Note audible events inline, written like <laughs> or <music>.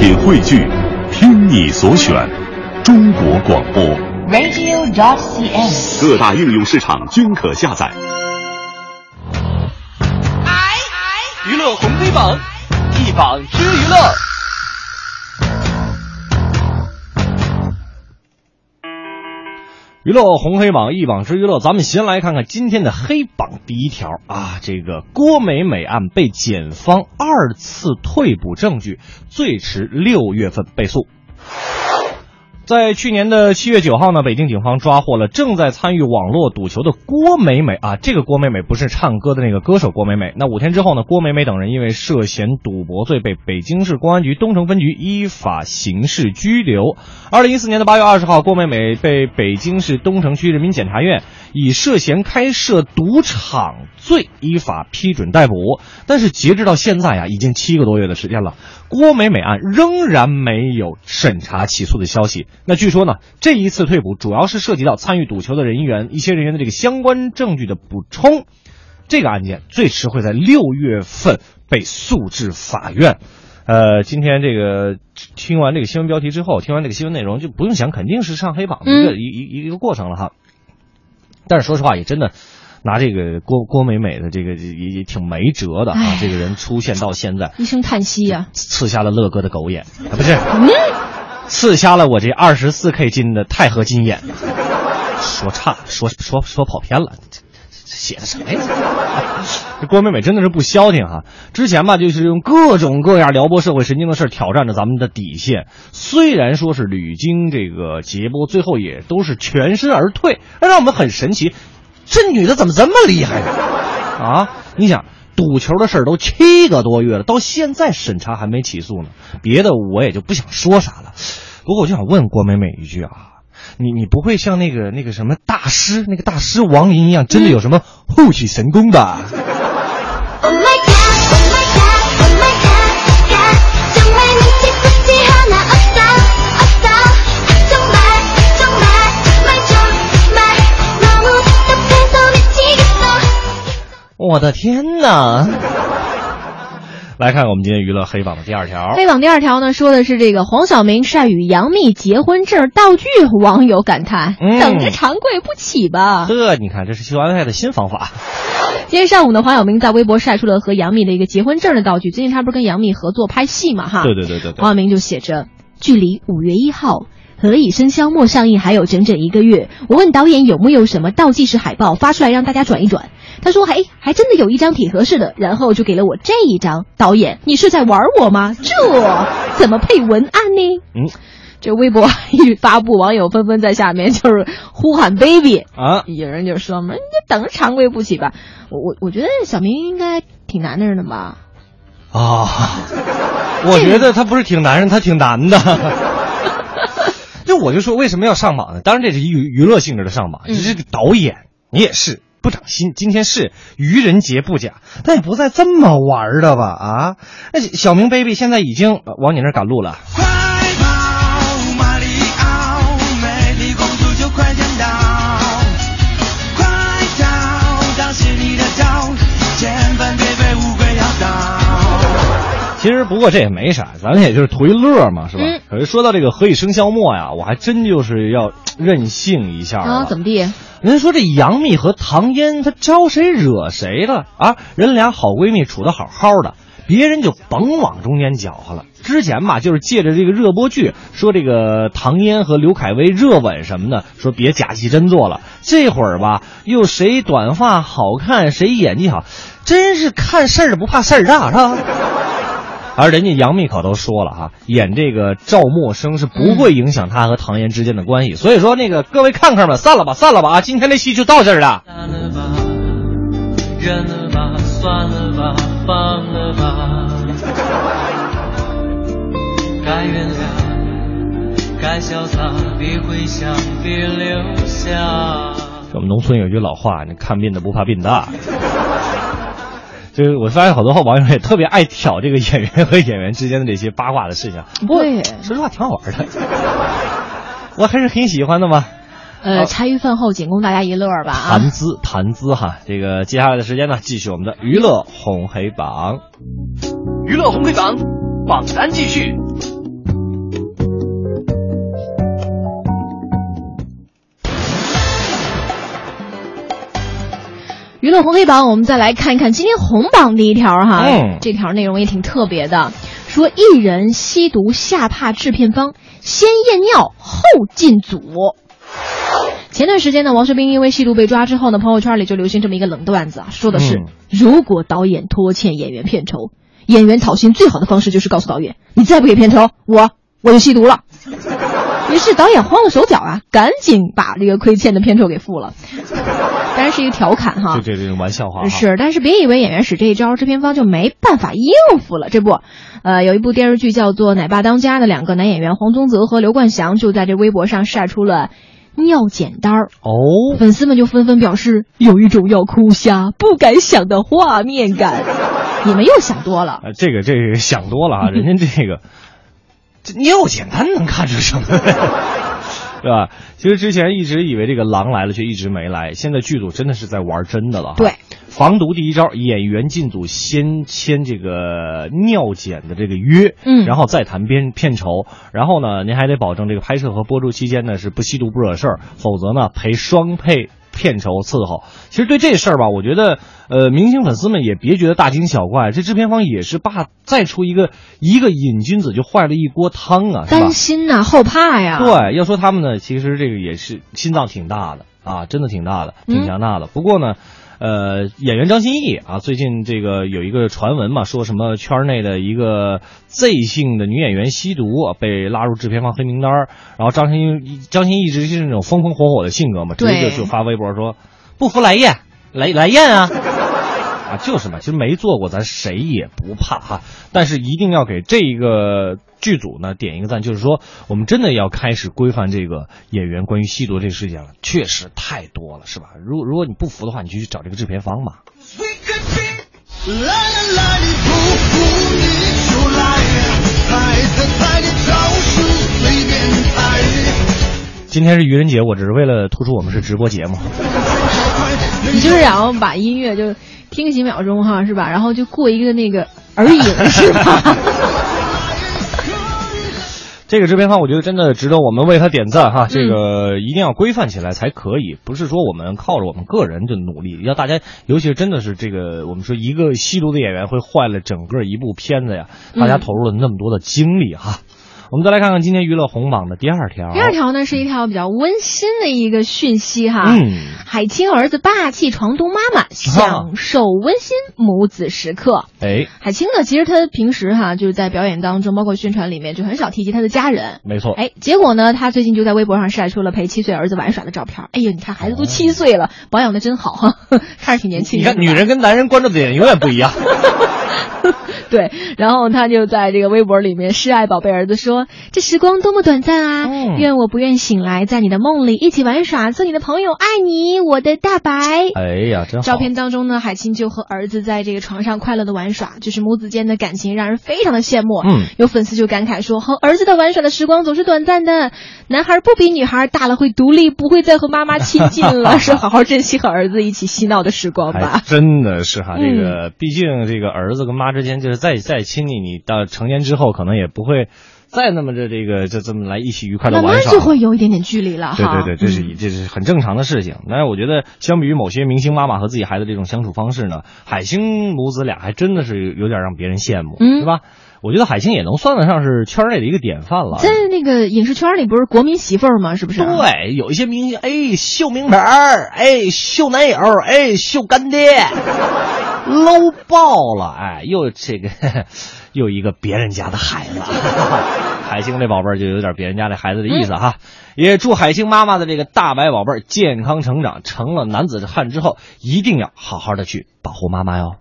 品汇聚，听你所选，中国广播。radio.cn。各大应用市场均可下载。娱乐红黑榜，一榜之娱乐。娱乐红黑榜一榜之娱乐，咱们先来看看今天的黑榜第一条啊，这个郭美美案被检方二次退补证据，最迟六月份被诉。在去年的七月九号呢，北京警方抓获了正在参与网络赌球的郭美美啊，这个郭美美不是唱歌的那个歌手郭美美。那五天之后呢，郭美美等人因为涉嫌赌博罪被北京市公安局东城分局依法刑事拘留。二零一四年的八月二十号，郭美美被北京市东城区人民检察院以涉嫌开设赌场罪依法批准逮捕。但是截止到现在啊，已经七个多月的时间了，郭美美案仍然没有审查起诉的消息。那据说呢，这一次退补主要是涉及到参与赌球的人员一些人员的这个相关证据的补充。这个案件最迟会在六月份被诉至法院。呃，今天这个听完这个新闻标题之后，听完这个新闻内容，就不用想，肯定是上黑榜的一个、一一一个过程了哈。但是说实话，也真的拿这个郭郭美美的这个也也挺没辙的啊。这个人出现到现在，一声叹息呀、刺瞎了乐哥的狗眼，啊、不是，刺瞎了我这二十四 K 金的钛合金眼。说差，说说说跑偏了，这这写的什么呀？这郭美美真的是不消停哈、之前吧，就是用各种各样撩拨社会神经的事挑战着咱们的底线。虽然说是屡经这个劫波，最后也都是全身而退，让我们很神奇，这女的怎么这么厉害呢？啊，你想。赌球的事儿都七个多月了，到现在审查还没起诉呢。别的我也就不想说啥了。不过我就想问郭美美一句啊，你你不会像那个那个什么大师那个大师王林一样，真的有什么后起神功吧？我的天哪！<laughs> 来看看我们今天娱乐黑榜的第二条。黑榜第二条呢，说的是这个黄晓明晒与杨幂结婚证道具，网友感叹：嗯等着长跪不起吧。呵，你看这是秀恩爱的新方法。今天上午呢，黄晓明在微博晒出了和杨幂的一个结婚证的道具。最近他不是跟杨幂合作拍戏嘛，哈。对对对对对黄晓明就写着：距离五月一号。何以笙箫默上映还有整整一个月，我问导演有没有什么倒计时海报发出来让大家转一转，他说：“哎，还真的有一张挺合适的。”然后就给了我这一张。导演，你是在玩我吗？这怎么配文案呢？嗯，这微博一发布，网友纷纷在下面就是呼喊 baby 啊，有人就说嘛，你等着长贵不起吧。我我我觉得小明应该挺男人的吧？啊，<laughs> 我觉得他不是挺男人，他挺难的。就我就说为什么要上榜呢？当然这是娱娱乐性质的上榜，嗯这个导演你也是不长心。今天是愚人节不假，但也不再这么玩的吧？啊，那小明 baby 现在已经呃往你那儿赶路了。其实不过这也没啥，咱们也就是图一乐嘛，是吧？嗯可是说到这个何以笙箫默呀，我还真就是要任性一下啊，怎么地？人家说这杨幂和唐嫣，她招谁惹谁了啊？人俩好闺蜜处的好好的，别人就甭往中间搅和了。之前吧，就是借着这个热播剧，说这个唐嫣和刘恺威热吻什么的，说别假戏真做了。这会儿吧，又谁短发好看，谁演技好，真是看事儿不怕事儿大，是吧？而人家杨幂可都说了哈，演这个赵默笙是不会影响她和唐嫣之间的关系，所以说那个各位看看吧，散了吧，散了吧啊！今天这戏就到这儿了。散了吧，忍了吧，算了吧，放了吧。该原谅，该潇洒，别回想，别留下。我们农村有句老话，你看病的不怕病大。就是我发现好多网友也特别爱挑这个演员和演员之间的这些八卦的事情，不过对说实话挺好玩的，<laughs> 我还是挺喜欢的嘛。呃，茶余饭后仅供大家一乐吧啊谈。资谈资哈，这个接下来的时间呢，继续我们的娱乐红黑榜。娱乐红黑榜榜单继续。娱乐红黑榜，我们再来看一看今天红榜第一条哈，嗯这条内容也挺特别的，说艺人吸毒吓怕制片方，先验尿后进组。前段时间呢，王学兵因为吸毒被抓之后呢，朋友圈里就流行这么一个冷段子啊，说的是、嗯如果导演拖欠演员片酬，演员讨薪最好的方式就是告诉导演，你再不给片酬，我我就吸毒了。于是导演慌了手脚啊，赶紧把这个亏欠的片酬给付了。当然是一个调侃哈，对对对玩笑话。是，但是别以为演员使这一招，制片方就没办法应付了。这不，呃，有一部电视剧叫做《奶爸当家》的两个男演员黄宗泽和刘冠翔就在这微博上晒出了尿检单儿，哦，粉丝们就纷纷表示有一种要哭瞎不敢想的画面感。你们又想多了，呃，这个这个想多了啊，人家这个这尿检单能看出什么来？<laughs> 对吧？其实之前一直以为这个狼来了，却一直没来。现在剧组真的是在玩真的了。对，防毒第一招，演员进组先签这个尿检的这个约，嗯然后再谈片片酬，然后呢，您还得保证这个拍摄和播出期间呢是不吸毒不惹事儿，否则呢赔双倍片酬伺候。其实对这事儿吧，我觉得呃，明星粉丝们也别觉得大惊小怪，这制片方也是怕再出一个一个瘾君子就坏了一锅汤啊，担？心呐、后怕呀。对，要说他们呢，其实这个也是心脏挺大的啊，真的挺大的，挺强大的。不过呢，呃，演员张歆艺啊，最近这个有一个传闻嘛，说什么圈内的一个 Z 姓的女演员吸毒啊，被拉入制片方黑名单儿。然后张歆艺张歆艺一直是那种风风火火的性格嘛，直接就就发微博说不服来验，来来验啊。<laughs> 啊，就是嘛，其实没做过，咱谁也不怕哈。但是一定要给这一个剧组呢点一个赞，就是说我们真的要开始规范这个演员关于吸毒这个事情了，确实太多了，是吧？如果如果你不服的话，你就去找这个制片方嘛。今天是愚人节，我只是为了突出我们是直播节目。你就是想要把音乐就听个几秒钟哈，是吧？然后就过一个那个耳影是吧？这个制片方，我觉得真的值得我们为他点赞哈。这嗯个一定要规范起来才可以，不是说我们靠着我们个人的努力，要大家，尤其是真的是这个，我们说一个吸毒的演员会坏了整个一部片子呀，大家嗯投入了那么多的精力哈。我们再来看看今天娱乐红榜的第二条。第二条呢是一条比较温馨的一个讯息哈。嗯，海清儿子霸气床咚妈妈，享受温馨母子时刻。哎，海清呢，其实他平时哈就是在表演当中，包括宣传里面，就很少提及他的家人。没错。哎，结果呢，他最近就在微博上晒出了陪七岁儿子玩耍的照片。哎呀，你看孩子都七岁了，保养的真好哈，<laughs> 看着挺年轻的。你看，女人跟男人关注的点永远不一样。<laughs> <laughs> 对，然后他就在这个微博里面示爱宝贝儿子说：“这时光多么短暂啊！嗯愿我不愿醒来，在你的梦里一起玩耍，做你的朋友，爱你，我的大白。”哎呀，真好。照片当中呢，海清就和儿子在这个床上快乐的玩耍，就是母子间的感情让人非常的羡慕。嗯，有粉丝就感慨说，和儿子的玩耍的时光总是短暂的，男孩不比女孩大了会独立，不会再和妈妈亲近了，<laughs> 说好好珍惜和儿子一起嬉闹的时光吧。真的是哈，嗯这个毕竟这个儿子跟妈之间，就是再再亲你，你到成年之后，可能也不会再那么着这个就这么来一起愉快的慢慢玩耍。就会有一点点距离了哈。对对对，这是嗯这是很正常的事情。但是我觉得，相比于某些明星妈妈和自己孩子这种相处方式呢，海星母子俩还真的是有点让别人羡慕，嗯是吧？我觉得海清也能算得上是圈内的一个典范了。在那个影视圈里不是国民媳妇儿吗？是不是？对，有一些明星，哎，秀名牌儿，哎，秀男友，哎，秀干爹搂爆了，哎，又这个 <laughs> 又一个别人家的孩子，<laughs> 海星这宝贝儿就有点别人家的孩子的意思哈。也祝海星妈妈的这个大白宝贝儿健康成长，成了男子汉之后，一定要好好的去保护妈妈哟。